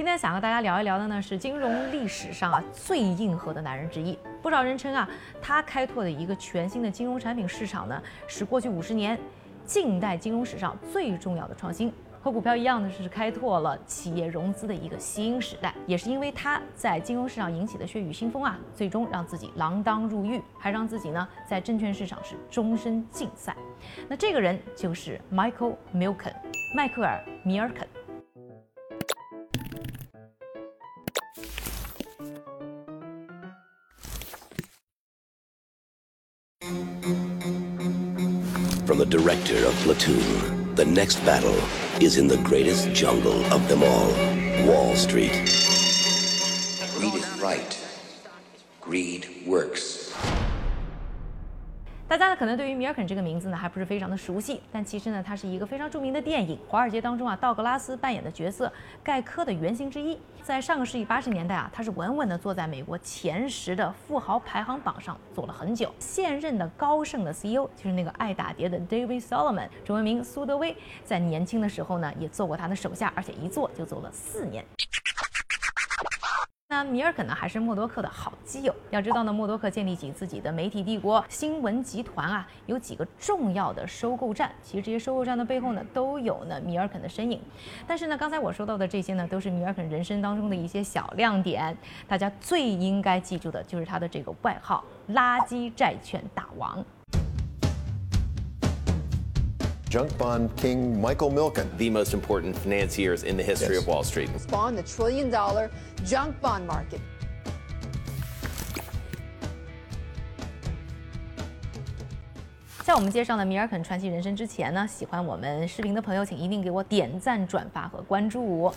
今天想和大家聊一聊的呢，是金融历史上啊最硬核的男人之一。不少人称啊，他开拓的一个全新的金融产品市场呢，是过去五十年近代金融史上最重要的创新。和股票一样的是，开拓了企业融资的一个新时代。也是因为他在金融市场引起的血雨腥风啊，最终让自己锒铛入狱，还让自己呢在证券市场是终身禁赛。那这个人就是 Michael Milken，迈克尔·米尔肯。The director of Platoon, the next battle is in the greatest jungle of them all Wall Street. Greed is right. Greed works. 大家呢可能对于米尔肯这个名字呢还不是非常的熟悉，但其实呢他是一个非常著名的电影《华尔街》当中啊道格拉斯扮演的角色盖科的原型之一。在上个世纪八十年代啊，他是稳稳的坐在美国前十的富豪排行榜上坐了很久。现任的高盛的 CEO 就是那个爱打碟的 David Solomon，中文名苏德威，在年轻的时候呢也做过他的手下，而且一做就做了四年。那米尔肯呢，还是默多克的好基友。要知道呢，默多克建立起自己的媒体帝国新闻集团啊，有几个重要的收购站。其实这些收购站的背后呢，都有呢米尔肯的身影。但是呢，刚才我说到的这些呢，都是米尔肯人生当中的一些小亮点。大家最应该记住的就是他的这个外号——垃圾债券大王。Junk bond king Michael Milken. the most important financiers in the history Yes. of Wall Street. spawned the trillion dollar junk bond market. 在我们介绍呢米尔肯传奇人生之前呢，喜欢我们视频的朋友，请一定给我点赞、转发和关注。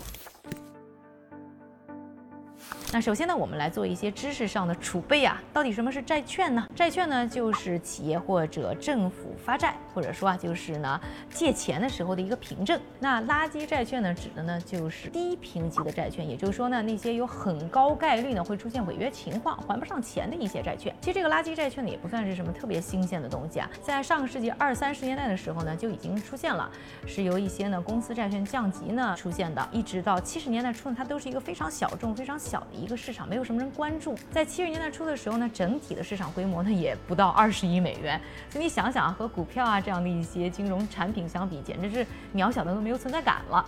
那首先呢，我们来做一些知识上的储备啊。到底什么是债券呢？债券呢，就是企业或者政府发债，或者说啊，就是呢借钱的时候的一个凭证。那垃圾债券呢，指的呢就是低评级的债券，也就是说呢，那些有很高概率呢会出现违约情况、还不上钱的一些债券。其实这个垃圾债券呢，也不算是什么特别新鲜的东西啊，在上个世纪二三十年代的时候呢，就已经出现了，是由一些呢公司债券降级呢出现的，一直到七十年代初呢，它都是一个非常小众、非常小的一一个市场，没有什么人关注。在七十年代初的时候呢，整体的市场规模呢也不到二十亿美元，所以你想想啊，和股票啊这样的一些金融产品相比，简直是渺小的都没有存在感了。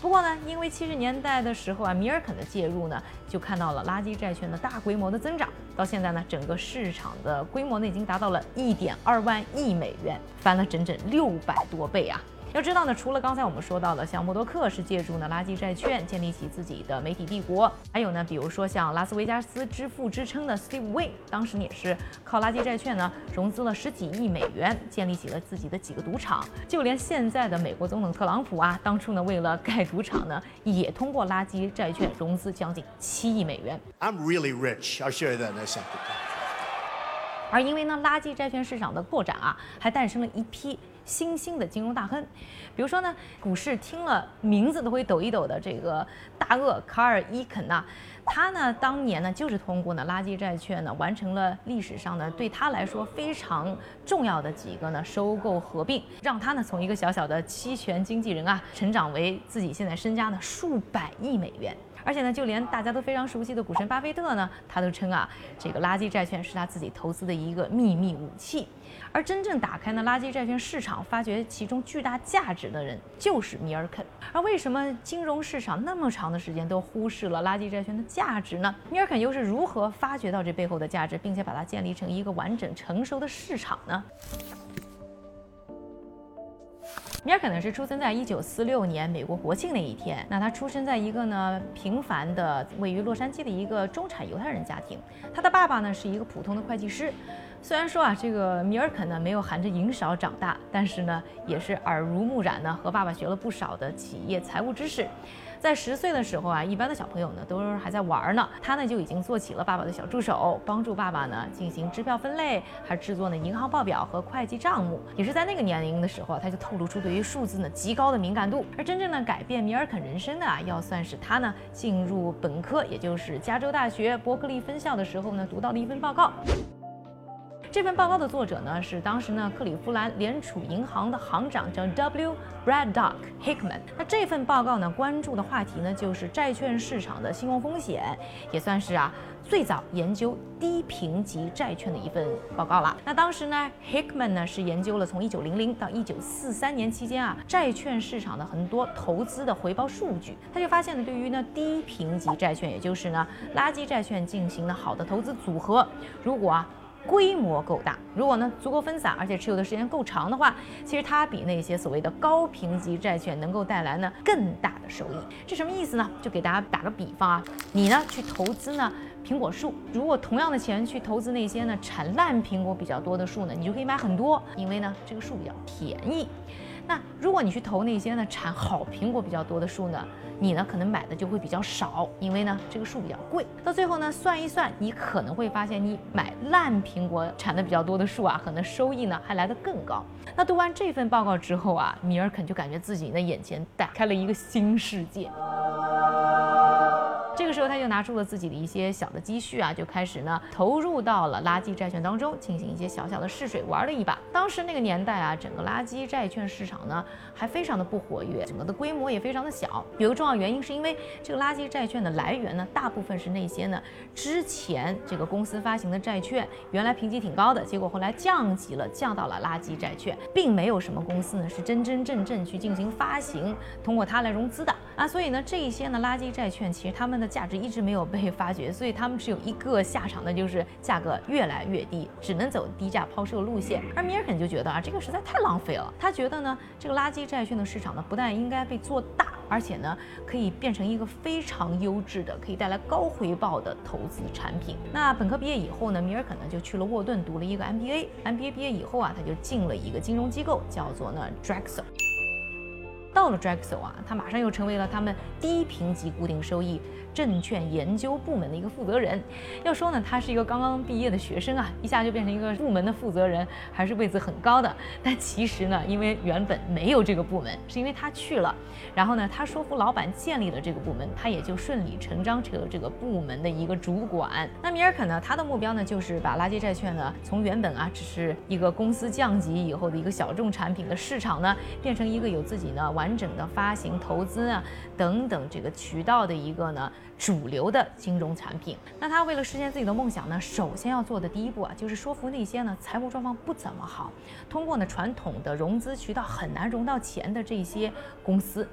不过呢，因为七十年代的时候啊，米尔肯的介入呢，就看到了垃圾债券的大规模的增长。到现在呢，整个市场的规模呢已经达到了一点二万亿美元，翻了整整六百多倍啊！要知道呢，除了刚才我们说到的，像默多克是借助呢垃圾债券建立起自己的媒体帝国，还有呢，比如说像拉斯维加斯之父之称的 Steve Wynn，当时也是靠垃圾债券呢融资了十几亿美元，建立起了自己的几个赌场。就连现在的美国总统特朗普啊，当初呢为了盖赌场呢，也通过垃圾债券融资将近七亿美元。I'm really rich. I'll show you that in a second. 而因为呢，垃圾债券市场的扩展啊，还诞生了一批新兴的金融大亨，比如说呢，股市听了名字都会抖一抖的这个大鳄卡尔伊肯呐，他呢当年呢就是通过呢垃圾债券呢完成了历史上呢对他来说非常重要的几个呢收购合并，让他呢从一个小小的期权经纪人啊，成长为自己现在身家呢数百亿美元。而且呢，就连大家都非常熟悉的股神巴菲特呢，他都称啊，这个垃圾债券是他自己投资的一个秘密武器。而真正打开呢垃圾债券市场，发掘其中巨大价值的人，就是米尔肯。而为什么金融市场那么长的时间都忽视了垃圾债券的价值呢？米尔肯又是如何发掘到这背后的价值，并且把它建立成一个完整成熟的市场呢？米尔肯呢是出生在一九四六年美国国庆那一天。那他出生在一个呢平凡的位于洛杉矶的一个中产犹太人家庭。他的爸爸呢是一个普通的会计师。虽然说啊，这个米尔肯呢没有含着银勺长大，但是呢也是耳濡目染呢，和爸爸学了不少的企业财务知识。在十岁的时候啊，一般的小朋友呢都还在玩呢，他呢就已经做起了爸爸的小助手，帮助爸爸呢进行支票分类，还制作呢银行报表和会计账目。也是在那个年龄的时候啊，他就透露出对于数字呢极高的敏感度。而真正呢改变米尔肯人生的啊，要算是他呢进入本科，也就是加州大学伯克利分校的时候呢读到的一份报告。这份报告的作者呢是当时呢克利夫兰联储银行的行长叫 W. Braddock Hickman。那这份报告呢关注的话题呢就是债券市场的信用风险，也算是啊。最早研究低评级债券的一份报告了。那当时呢，Hickman 呢是研究了从一九零零到一九四三年期间啊，债券市场的很多投资的回报数据。他就发现呢，对于呢低评级债券，也就是呢垃圾债券进行了好的投资组合，如果啊。规模够大，如果呢足够分散，而且持有的时间够长的话，其实它比那些所谓的高评级债券能够带来呢更大的收益。这什么意思呢？就给大家打个比方啊，你呢去投资呢苹果树，如果同样的钱去投资那些呢产烂苹果比较多的树呢，你就可以买很多，因为呢这个树比较便宜。那如果你去投那些呢产好苹果比较多的树呢，你呢可能买的就会比较少，因为呢这个树比较贵。到最后呢算一算，你可能会发现你买烂苹果产的比较多的树啊，可能收益呢还来得更高。那读完这份报告之后啊，米尔肯就感觉自己的眼前打开了一个新世界。这个时候，他就拿出了自己的一些小的积蓄啊，就开始呢投入到了垃圾债券当中，进行一些小小的试水，玩了一把。当时那个年代啊，整个垃圾债券市场呢还非常的不活跃，整个的规模也非常的小。有个重要原因是因为这个垃圾债券的来源呢，大部分是那些呢之前这个公司发行的债券，原来评级挺高的，结果后来降级了，降到了垃圾债券，并没有什么公司呢是真真正正去进行发行，通过它来融资的啊。所以呢，这一些呢垃圾债券其实他们的价值一直没有被发掘，所以他们只有一个下场，那就是价格越来越低，只能走低价抛售路线。而米尔肯就觉得啊，这个实在太浪费了。他觉得呢，这个垃圾债券的市场呢，不但应该被做大，而且呢，可以变成一个非常优质的、可以带来高回报的投资产品。那本科毕业以后呢，米尔肯呢就去了沃顿读了一个 MBA。MBA 毕业以后啊，他就进了一个金融机构，叫做呢 Drexel。到了 Drexel 啊，他马上又成为了他们低评级固定收益。证券研究部门的一个负责人，要说呢，他是一个刚刚毕业的学生啊，一下就变成一个部门的负责人，还是位子很高的。但其实呢，因为原本没有这个部门，是因为他去了，然后呢，他说服老板建立了这个部门，他也就顺理成章成了这个部门的一个主管。那米尔肯呢，他的目标呢，就是把垃圾债券呢，从原本啊只是一个公司降级以后的一个小众产品的市场呢，变成一个有自己呢完整的发行、投资啊等等这个渠道的一个呢。主流的金融产品，那他为了实现自己的梦想呢，首先要做的第一步啊，就是说服那些呢财务状况不怎么好，通过呢传统的融资渠道很难融到钱的这些公司，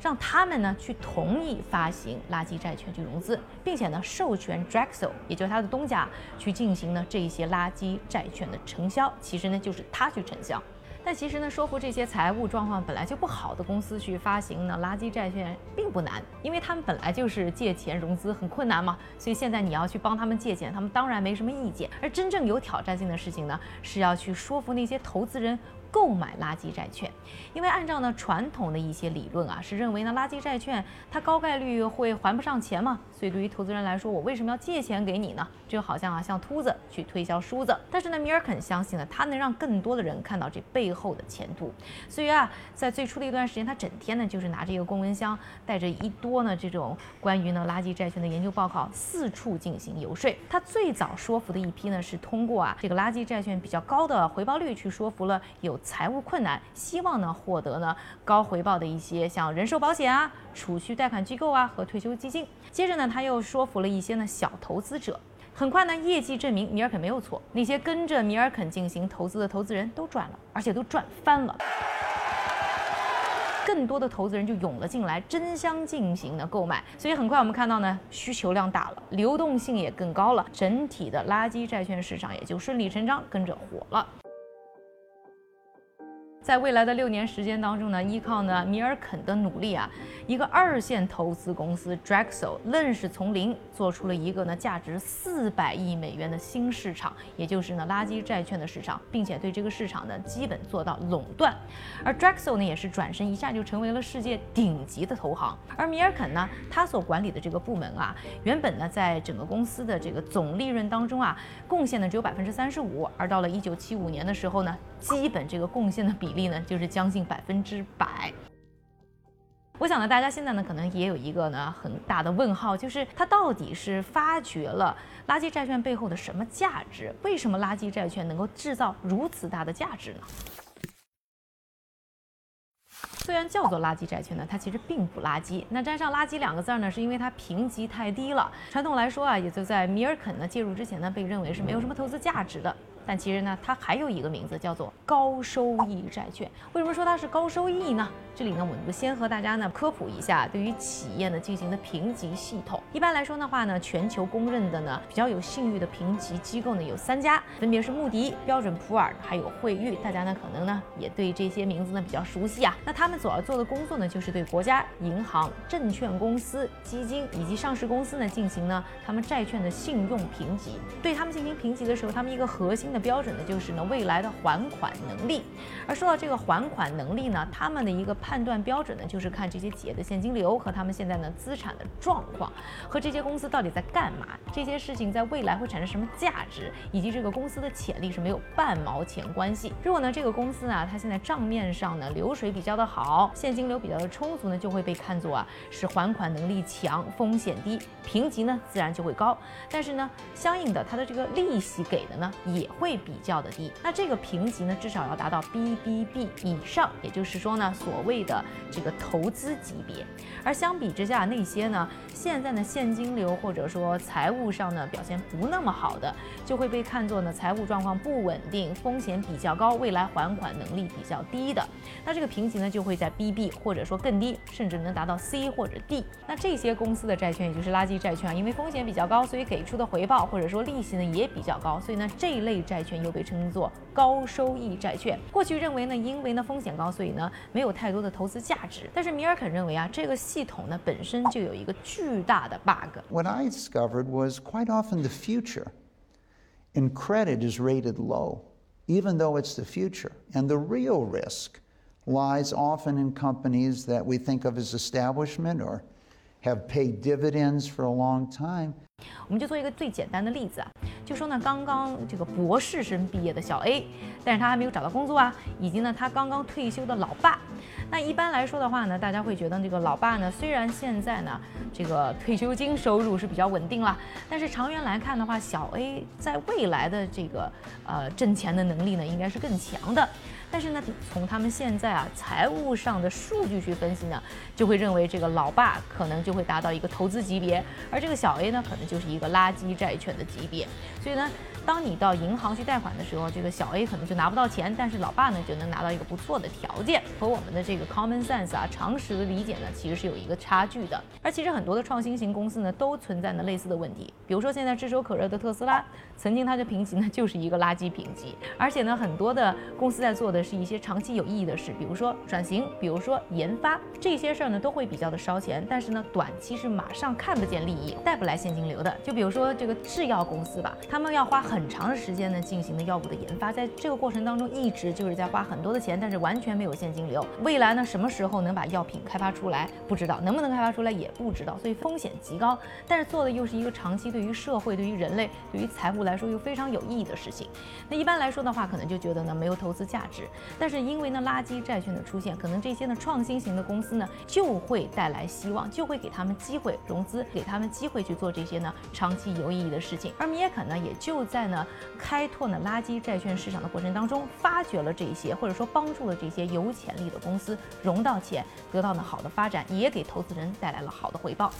让他们呢去同意发行垃圾债券去融资，并且呢授权 Drexel，也就是他的东家去进行呢这些垃圾债券的承销，其实呢就是他去承销。但其实呢，说服这些财务状况本来就不好的公司去发行呢垃圾债券并不难，因为他们本来就是借钱融资很困难嘛，所以现在你要去帮他们借钱，他们当然没什么意见。而真正有挑战性的事情呢，是要去说服那些投资人。购买垃圾债券，因为按照呢传统的一些理论啊，是认为呢垃圾债券它高概率会还不上钱嘛，所以对于投资人来说，我为什么要借钱给你呢？就好像啊像秃子去推销梳子。但是呢，米尔肯相信呢，他能让更多的人看到这背后的前途。所以啊，在最初的一段时间，他整天呢就是拿着一个公文箱，带着一多呢这种关于呢垃圾债券的研究报告，四处进行游说。他最早说服的一批呢，是通过啊这个垃圾债券比较高的回报率去说服了有。财务困难，希望呢获得呢高回报的一些像人寿保险啊、储蓄贷款机构啊和退休基金。接着呢，他又说服了一些呢小投资者。很快呢，业绩证明米尔肯没有错，那些跟着米尔肯进行投资的投资人都赚了，而且都赚翻了。更多的投资人就涌了进来，争相进行的购买。所以很快我们看到呢，需求量大了，流动性也更高了，整体的垃圾债券市场也就顺理成章跟着火了。在未来的六年时间当中呢，依靠呢米尔肯的努力啊，一个二线投资公司 Drexel 愣是从零做出了一个呢价值四百亿美元的新市场，也就是呢垃圾债券的市场，并且对这个市场呢基本做到垄断。而 Drexel 呢也是转身一下就成为了世界顶级的投行。而米尔肯呢，他所管理的这个部门啊，原本呢在整个公司的这个总利润当中啊，贡献呢只有百分之三十五，而到了一九七五年的时候呢，基本这个贡献的比。例呢，就是将近百分之百。我想呢，大家现在呢可能也有一个呢很大的问号，就是它到底是发掘了垃圾债券背后的什么价值？为什么垃圾债券能够制造如此大的价值呢？虽然叫做垃圾债券呢，它其实并不垃圾。那沾上“垃圾”两个字儿呢，是因为它评级太低了。传统来说啊，也就在米尔肯呢介入之前呢，被认为是没有什么投资价值的。但其实呢，它还有一个名字叫做高收益债券。为什么说它是高收益呢？这里呢，我们就先和大家呢科普一下对于企业呢进行的评级系统。一般来说的话呢，全球公认的呢比较有信誉的评级机构呢有三家，分别是穆迪、标准普尔还有惠誉。大家呢可能呢也对这些名字呢比较熟悉啊。那他们所要做的工作呢，就是对国家、银行、证券公司、基金以及上市公司呢进行呢他们债券的信用评级。对他们进行评级的时候，他们一个核心的标准呢，就是呢未来的还款能力。而说到这个还款能力呢，他们的一个判断标准呢，就是看这些企业的现金流和他们现在呢资产的状况，和这些公司到底在干嘛，这些事情在未来会产生什么价值，以及这个公司的潜力是没有半毛钱关系。如果呢这个公司啊，它现在账面上呢流水比较的好，现金流比较的充足呢，就会被看作啊是还款能力强、风险低，评级呢自然就会高。但是呢，相应的它的这个利息给的呢也会比较的低。那这个评级呢至少要达到 BBB 以上，也就是说呢所谓的这个投资级别。而相比之下，那些呢现在呢现金流或者说财务上呢表现不那么好的，就会被看作呢财务状况不稳定、风险比较高、未来还款能力比较低的。那这个评级呢就会在 BB 或者说更低，甚至能达到 C 或者 D。那这些公司的债券也就是垃圾债券，因为风险比较高，所以给出的回报或者说利息呢也比较高，所以呢这一类债券又被称作高收益债券。过去认为呢，因为呢风险高，所以呢没有太多的投资价值。但是米尔肯认为啊，这个系统呢本身就有一个巨大的 bug。 What I discovered was quite often the future in credit is rated low, even though it's the future. And the real risk lies often in companies that we think of as establishment or have paid dividends for a long time. 我们就做一个最简单的例子啊，就说呢，刚刚这个博士生毕业的小 A，但是他还没有找到工作啊，以及呢他刚刚退休的老爸。那一般来说的话呢，大家会觉得这个老爸呢，虽然现在呢这个退休金收入是比较稳定了，但是长远来看的话，小 A 在未来的这个呃挣钱的能力呢，应该是更强的。但是呢，从他们现在啊财务上的数据去分析呢，就会认为这个老爸可能就会达到一个投资级别，而这个小 A 呢，可能就是一个垃圾债券的级别。所以呢，当你到银行去贷款的时候，这个小 A 可能就拿不到钱，但是老爸呢就能拿到一个不错的条件，和我们的这个 common sense 啊常识的理解呢，其实是有一个差距的。而其实很多的创新型公司呢，都存在呢类似的问题，比如说现在炙手可热的特斯拉，曾经它的评级呢就是一个垃圾评级，而且呢很多的公司在做的是一些长期有意义的事，比如说转型，比如说研发，这些事儿呢都会比较的烧钱，但是呢短期是马上看不见利益，带不来现金流的。就比如说这个制药公司吧，他们要花很长的时间呢进行的药物的研发，在这个过程当中一直就是在花很多的钱，但是完全没有现金流。未来呢什么时候能把药品开发出来不知道，能不能开发出来也不知道，所以风险极高。但是做的又是一个长期对于社会、对于人类、对于财务来说又非常有意义的事情。那一般来说的话，可能就觉得呢没有投资价值，但是因为呢垃圾债券的出现，可能这些呢创新型的公司呢就会带来希望，就会给他们机会融资，给他们机会去做这些呢长期有意义的事情。而米耶肯呢也就在呢开拓呢垃圾债券市场的过程当中，发掘了这些或者说帮助了这些有潜力的公司融到钱，得到呢好的发展，也给投资人带来了好的回报。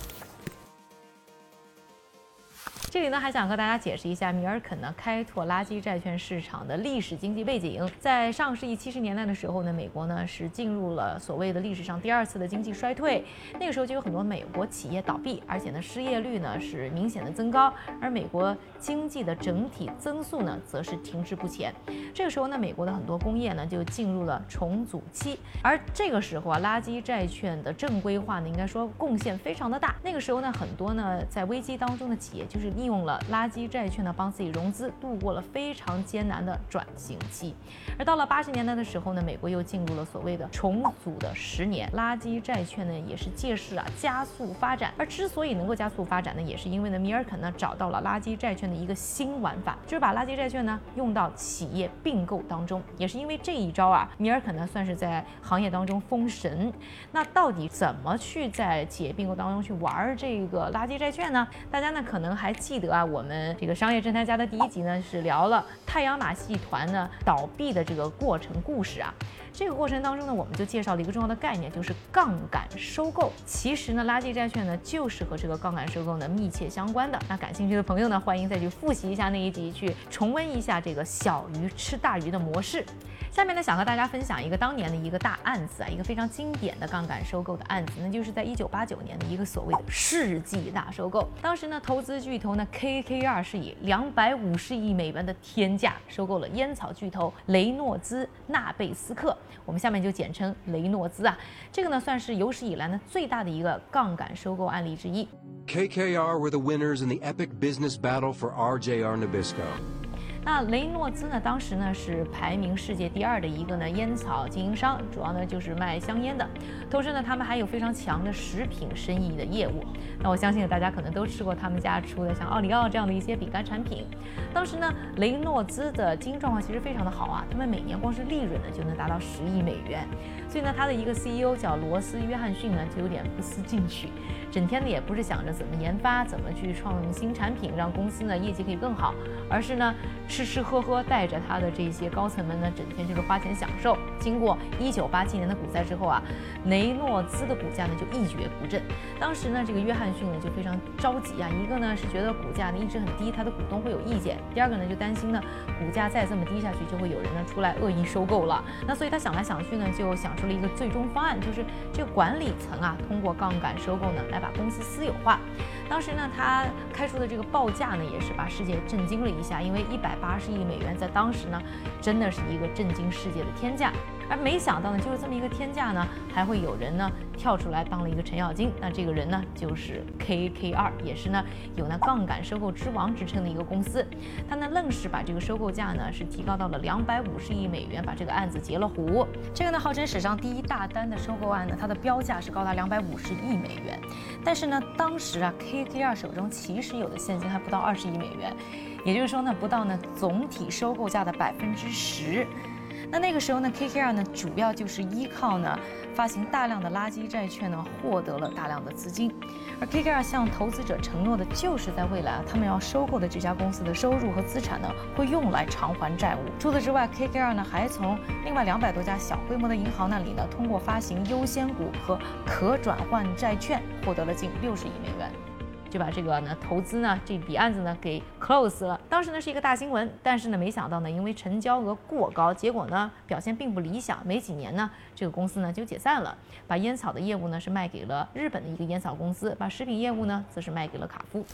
这里呢，还想和大家解释一下米尔肯呢开拓垃圾债券市场的历史经济背景。在上世纪七十年代的时候呢，美国呢是进入了所谓的历史上第二次的经济衰退，那个时候就有很多美国企业倒闭，而且呢失业率呢是明显的增高，而美国经济的整体增速呢则是停滞不前。这个时候呢，美国的很多工业呢就进入了重组期，而这个时候啊，垃圾债券的正规化呢，应该说贡献非常的大。那个时候呢，很多呢在危机当中的企业就是利用了垃圾债券呢，帮自己融资，度过了非常艰难的转型期。而到了八十年代的时候呢，美国又进入了所谓的重组的十年，垃圾债券呢也是借势啊加速发展。而之所以能够加速发展呢，也是因为呢，米尔肯呢找到了垃圾债券的一个新玩法，就是把垃圾债券呢用到企业并购当中。也是因为这一招啊，米尔肯呢算是在行业当中封神。那到底怎么去在企业并购当中去玩这个垃圾债券呢？大家呢可能还记得啊，我们这个商业侦探家的第一集呢是聊了太阳马戏团呢倒闭的这个过程故事啊。这个过程当中呢，我们就介绍了一个重要的概念，就是杠杆收购。其实呢，垃圾债券呢就是和这个杠杆收购呢密切相关的。那感兴趣的朋友呢，欢迎再去复习一下那一集，去重温一下这个小鱼吃大鱼的模式。下面呢，想和大家分享一个当年的一个大案子啊，一个非常经典的杠杆收购的案子，那就是在一九八九年的一个所谓的世纪大收购。当时呢，投资巨头呢 KKR 是以两百五十亿美元的天价收购了烟草巨头雷诺兹纳贝斯克，我们下面就简称雷诺兹啊。这个呢，算是有史以来呢最大的一个杠杆收购案例之一。KKR were the winners in the epic business battle for RJR Nabisco. 那雷诺兹呢，当时呢是排名世界第二的一个呢烟草经营商，主要呢就是卖香烟的。同时呢，他们还有非常强的食品生意的业务。那我相信大家可能都吃过他们家出的像奥利奥这样的一些饼干产品。当时呢，雷诺兹的经营状况其实非常的好啊，他们每年光是利润呢就能达到十亿美元。所以呢，他的一个 CEO 叫罗斯约翰逊呢，就有点不思进取，整天呢也不是想着怎么研发、怎么去创新产品，让公司呢业绩可以更好，而是呢吃吃喝喝，带着他的这些高层们呢，整天就是花钱享受。经过一九八七年的股灾之后啊，雷诺兹的股价呢就一蹶不振。当时呢，这个约翰逊呢就非常着急啊，一个呢是觉得股价呢一直很低，他的股东会有意见；第二个呢就担心呢股价再这么低下去，就会有人呢出来恶意收购了。那所以他想来想去呢，就想出了一个最终方案，就是这个管理层啊，通过杠杆收购呢来把公司私有化。当时呢，他开出的这个报价呢，也是把世界震惊了一下，因为一百八十亿美元在当时呢，真的是一个震惊世界的天价。而没想到呢，就是这么一个天价呢，还会有人呢跳出来当了一个程咬金。那这个人呢，就是 KKR，也是呢有那杠杆收购之王之称的一个公司。他呢愣是把这个收购价呢是提高到了两百五十亿美元，把这个案子截了胡。这个呢号称史上第一大单的收购案呢，它的标价是高达两百五十亿美元。但是呢，当时啊 KKR 手中其实有的现金还不到二十亿美元，也就是说呢，不到呢总体收购价的百分之十。那那个时候呢，KKR 呢主要就是依靠呢发行大量的垃圾债券呢，获得了大量的资金。而 KKR 向投资者承诺的就是在未来啊，他们要收购的这家公司的收入和资产呢，会用来偿还债务。除此之外，KKR 呢还从另外两百多家小规模的银行那里呢，通过发行优先股和可转换债券，获得了近六十亿美元。就把这个呢投资呢这笔案子呢给 close 了。当时呢是一个大新闻，但是呢没想到呢，因为成交额过高，结果呢表现并不理想。没几年呢，这个公司呢就解散了，把烟草的业务呢是卖给了日本的一个烟草公司，把食品业务呢则是卖给了卡夫。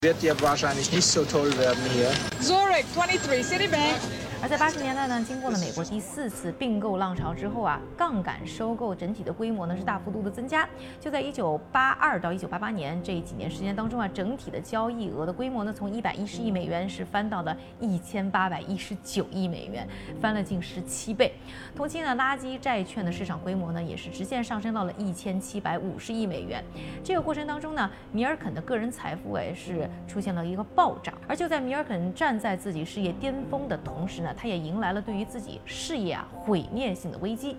wird dir wahrscheinlich nicht so toll werden hier. Zurich 23 Citibank. 而在八十年代呢，经过了美国第四次并购浪潮之后啊，杠杆收购整体的规模呢是大幅度的增加。就在一九八二到一九八八年这几年时间当中啊，整体的交易额的规模呢从一百一十亿美元是翻到了一千八百一十九亿美元，翻了近十七倍。同期呢，垃圾债券的市场规模呢也是直线上升到了一千七百五十亿美元。这个过程当中呢，米尔肯的个人财富哎是出现了一个暴涨。而就在米尔肯站在自己事业巅峰的同时呢，他也迎来了对于自己事业啊毁灭性的危机。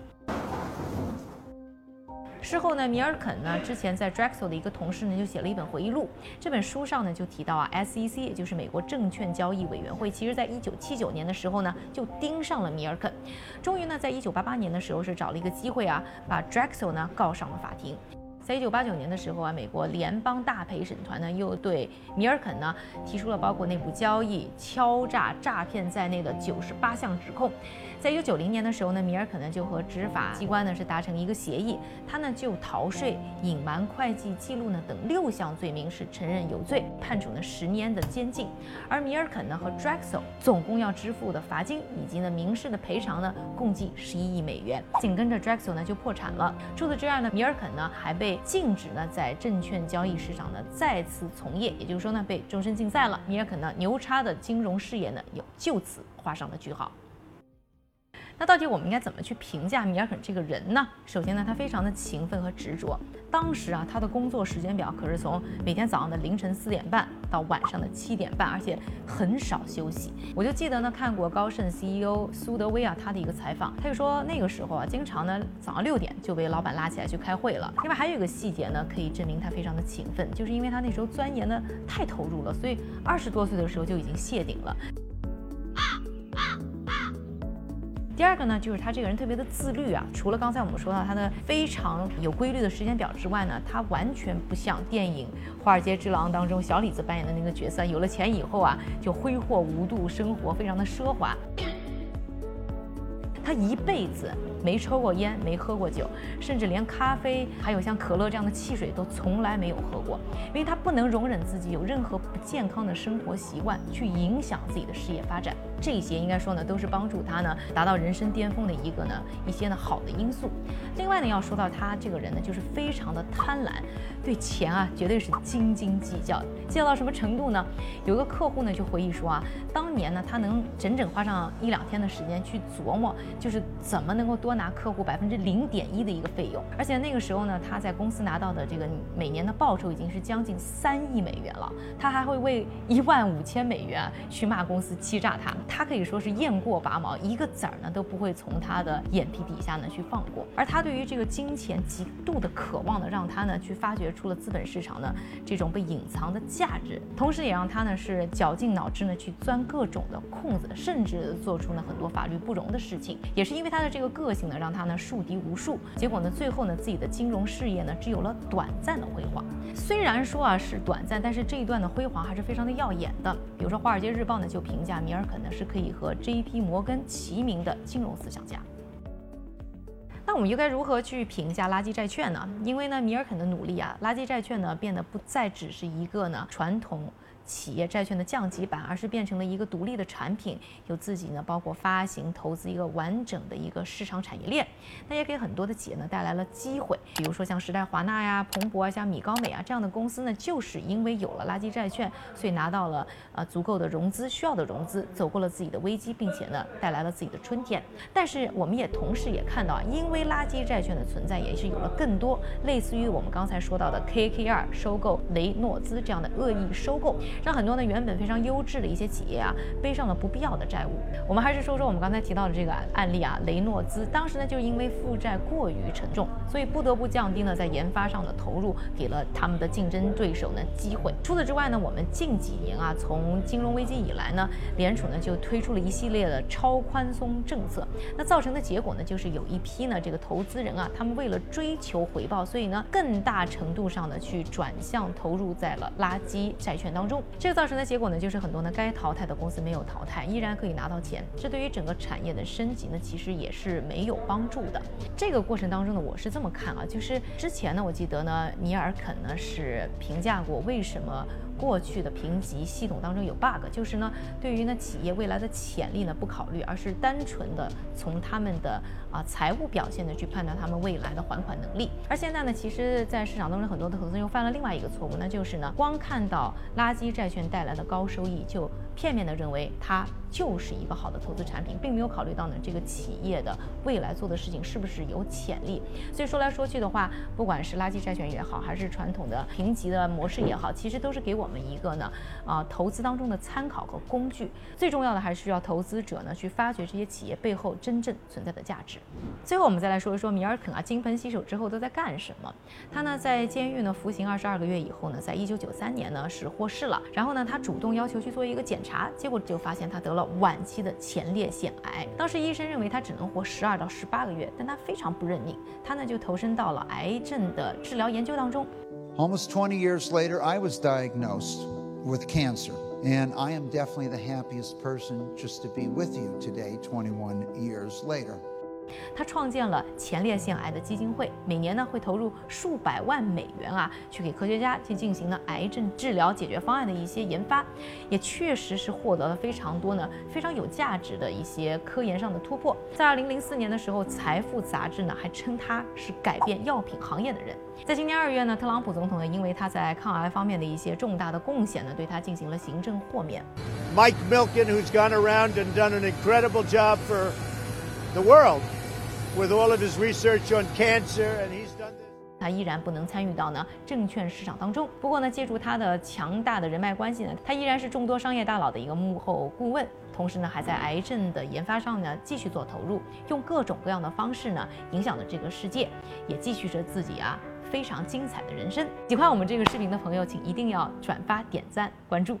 事后呢，米尔肯呢之前在 Drexel 的一个同事呢就写了一本回忆录，这本书上呢就提到啊，SEC 也就是美国证券交易委员会，其实在一九七九年的时候呢就盯上了米尔肯，终于呢在一九八八年的时候是找了一个机会啊，把 Drexel 呢告上了法庭。在一九八九年的时候啊，美国联邦大陪审团呢又对米尔肯呢提出了包括内部交易、敲诈、诈骗在内的九十八项指控。在一九九零年的时候呢，米尔肯呢就和执法机关呢是达成一个协议，他呢就逃税、隐瞒会计记录呢等六项罪名是承认有罪，判处呢十年的监禁。而米尔肯呢和 Drexel 总共要支付的罚金以及呢民事的赔偿呢共计十一亿美元。紧跟着 Drexel 呢就破产了。除此之外呢，米尔肯呢还被禁止呢在证券交易市场呢再次从业，也就是说呢被终身禁赛了。米尔肯呢牛叉的金融事业呢也就此画上了句号。那到底我们应该怎么去评价米尔肯这个人呢？首先呢，他非常的勤奋和执着。当时啊，他的工作时间表可是从每天早上的凌晨四点半到晚上的七点半，而且很少休息。我就记得呢，看过高盛 CEO 苏德威啊他的一个采访，他就说那个时候啊，经常呢早上六点就被老板拉起来去开会了。另外还有一个细节呢，可以证明他非常的勤奋，就是因为他那时候钻研的太投入了，所以二十多岁的时候就已经谢顶了。第二个呢，就是他这个人特别的自律啊。除了刚才我们说到他的非常有规律的时间表之外呢，他完全不像电影《华尔街之狼》当中小李子扮演的那个角色，有了钱以后啊就挥霍无度，生活非常的奢华。他一辈子没抽过烟，没喝过酒，甚至连咖啡，还有像可乐这样的汽水都从来没有喝过，因为他不能容忍自己有任何不健康的生活习惯去影响自己的事业发展。这些应该说呢，都是帮助他呢达到人生巅峰的一个呢一些呢好的因素。另外呢，要说到他这个人呢，就是非常的贪婪，对钱啊绝对是斤斤计较，计较到什么程度呢？有个客户呢就回忆说啊，当年呢他能整整花上一两天的时间去琢磨，就是怎么能够多拿客户百分之零点一的一个费用。而且那个时候呢，他在公司拿到的这个每年的报酬已经是将近三亿美元了，他还会为一万五千美元去骂公司欺诈他。他可以说是雁过拔毛，一个子儿呢都不会从他的眼皮底下呢去放过。而他对于这个金钱极度的渴望呢，让他呢去发掘出了资本市场呢这种被隐藏的价值，同时也让他呢是绞尽脑汁呢去钻各种的空子，甚至做出了很多法律不容的事情。也是因为他的这个个性呢，让他呢树敌无数。结果呢，最后呢自己的金融事业呢只有了短暂的辉煌。虽然说啊是短暂，但是这一段的辉煌还是非常的耀眼的。比如说《华尔街日报》呢就评价米尔肯呢是。是可以和 J.P. 摩根齐名的金融思想家。那我们又该如何去评价垃圾债券呢？因为呢，米尔肯的努力啊，垃圾债券呢变得不再只是一个呢传统。企业债券的降级版，而是变成了一个独立的产品，有自己呢，包括发行、投资一个完整的一个市场产业链。那也给很多的企业呢带来了机会，比如说像时代华纳呀、彭博啊、像米高美啊这样的公司呢，就是因为有了垃圾债券，所以拿到了呃足够的融资需要的融资，走过了自己的危机，并且呢带来了自己的春天。但是我们也同时也看到啊，因为垃圾债券的存在，也是有了更多类似于我们刚才说到的 KKR 收购雷诺兹这样的恶意收购。让很多呢原本非常优质的一些企业啊背上了不必要的债务。我们还是说说我们刚才提到的这个案例啊，雷诺兹当时呢就因为负债过于沉重，所以不得不降低呢在研发上的投入，给了他们的竞争对手呢机会。除此之外呢，我们近几年啊从金融危机以来呢，联储呢就推出了一系列的超宽松政策，那造成的结果呢就是有一批呢这个投资人啊，他们为了追求回报，所以呢更大程度上的去转向投入在了垃圾债券当中。这个造成的结果呢，就是很多呢该淘汰的公司没有淘汰，依然可以拿到钱。这对于整个产业的升级呢，其实也是没有帮助的。这个过程当中呢，我是这么看啊，就是之前呢，我记得呢，尼尔肯呢是评价过为什么。过去的评级系统当中有 bug，就是呢，对于呢企业未来的潜力呢不考虑，而是单纯的从他们的啊财务表现呢去判断他们未来的还款能力。而现在呢，其实，在市场当中很多的投资人又犯了另外一个错误，那就是呢，光看到垃圾债券带来的高收益，就片面的认为它就是一个好的投资产品，并没有考虑到呢这个企业的未来做的事情是不是有潜力。所以说来说去的话，不管是垃圾债券也好，还是传统的评级的模式也好，其实都是给我。们一个呢，啊，投资当中的参考和工具，最重要的还是需要投资者呢去发掘这些企业背后真正存在的价值。最后，我们再来说一说米尔肯啊，金盆洗手之后都在干什么？他呢在监狱呢服刑二十二个月以后呢，在一九九三年呢是获释了。然后呢，他主动要求去做一个检查，查结果就发现他得了晚期的前列腺癌。当时医生认为他只能活十二到十八个月，但他非常不认命，他呢就投身到了癌症的治疗研究当中。Almost 20 years later, I was diagnosed with cancer. And I am definitely the happiest person just to be with you today, 21 years later. 他创建了前列腺癌的基金会，每年呢会投入数百万美元啊，去给科学家去进行呢癌症治疗解决方案的一些研发，也确实是获得了非常多呢非常有价值的一些科研上的突破。在二零零四年的时候，《财富》杂志呢还称他是改变药品行业的人。在今年二月呢，特朗普总统呢因为他在抗癌方面的一些重大的贡献呢，对他进行了行政豁免。Mike Milken, who's gone around and done an incredible job for the world with all of his research on cancer, and he's done this. 他依然不能参与到呢证券市场当中。不过呢，借助他的强大的人脉关系呢，他依然是众多商业大佬的一个幕后顾问，同时呢，还在癌症的研发上呢继续做投入，用各种各样的方式呢影响了这个世界，也继续着自己啊非常精彩的人生。喜欢我们这个视频的朋友，请一定要转发、点赞、关注。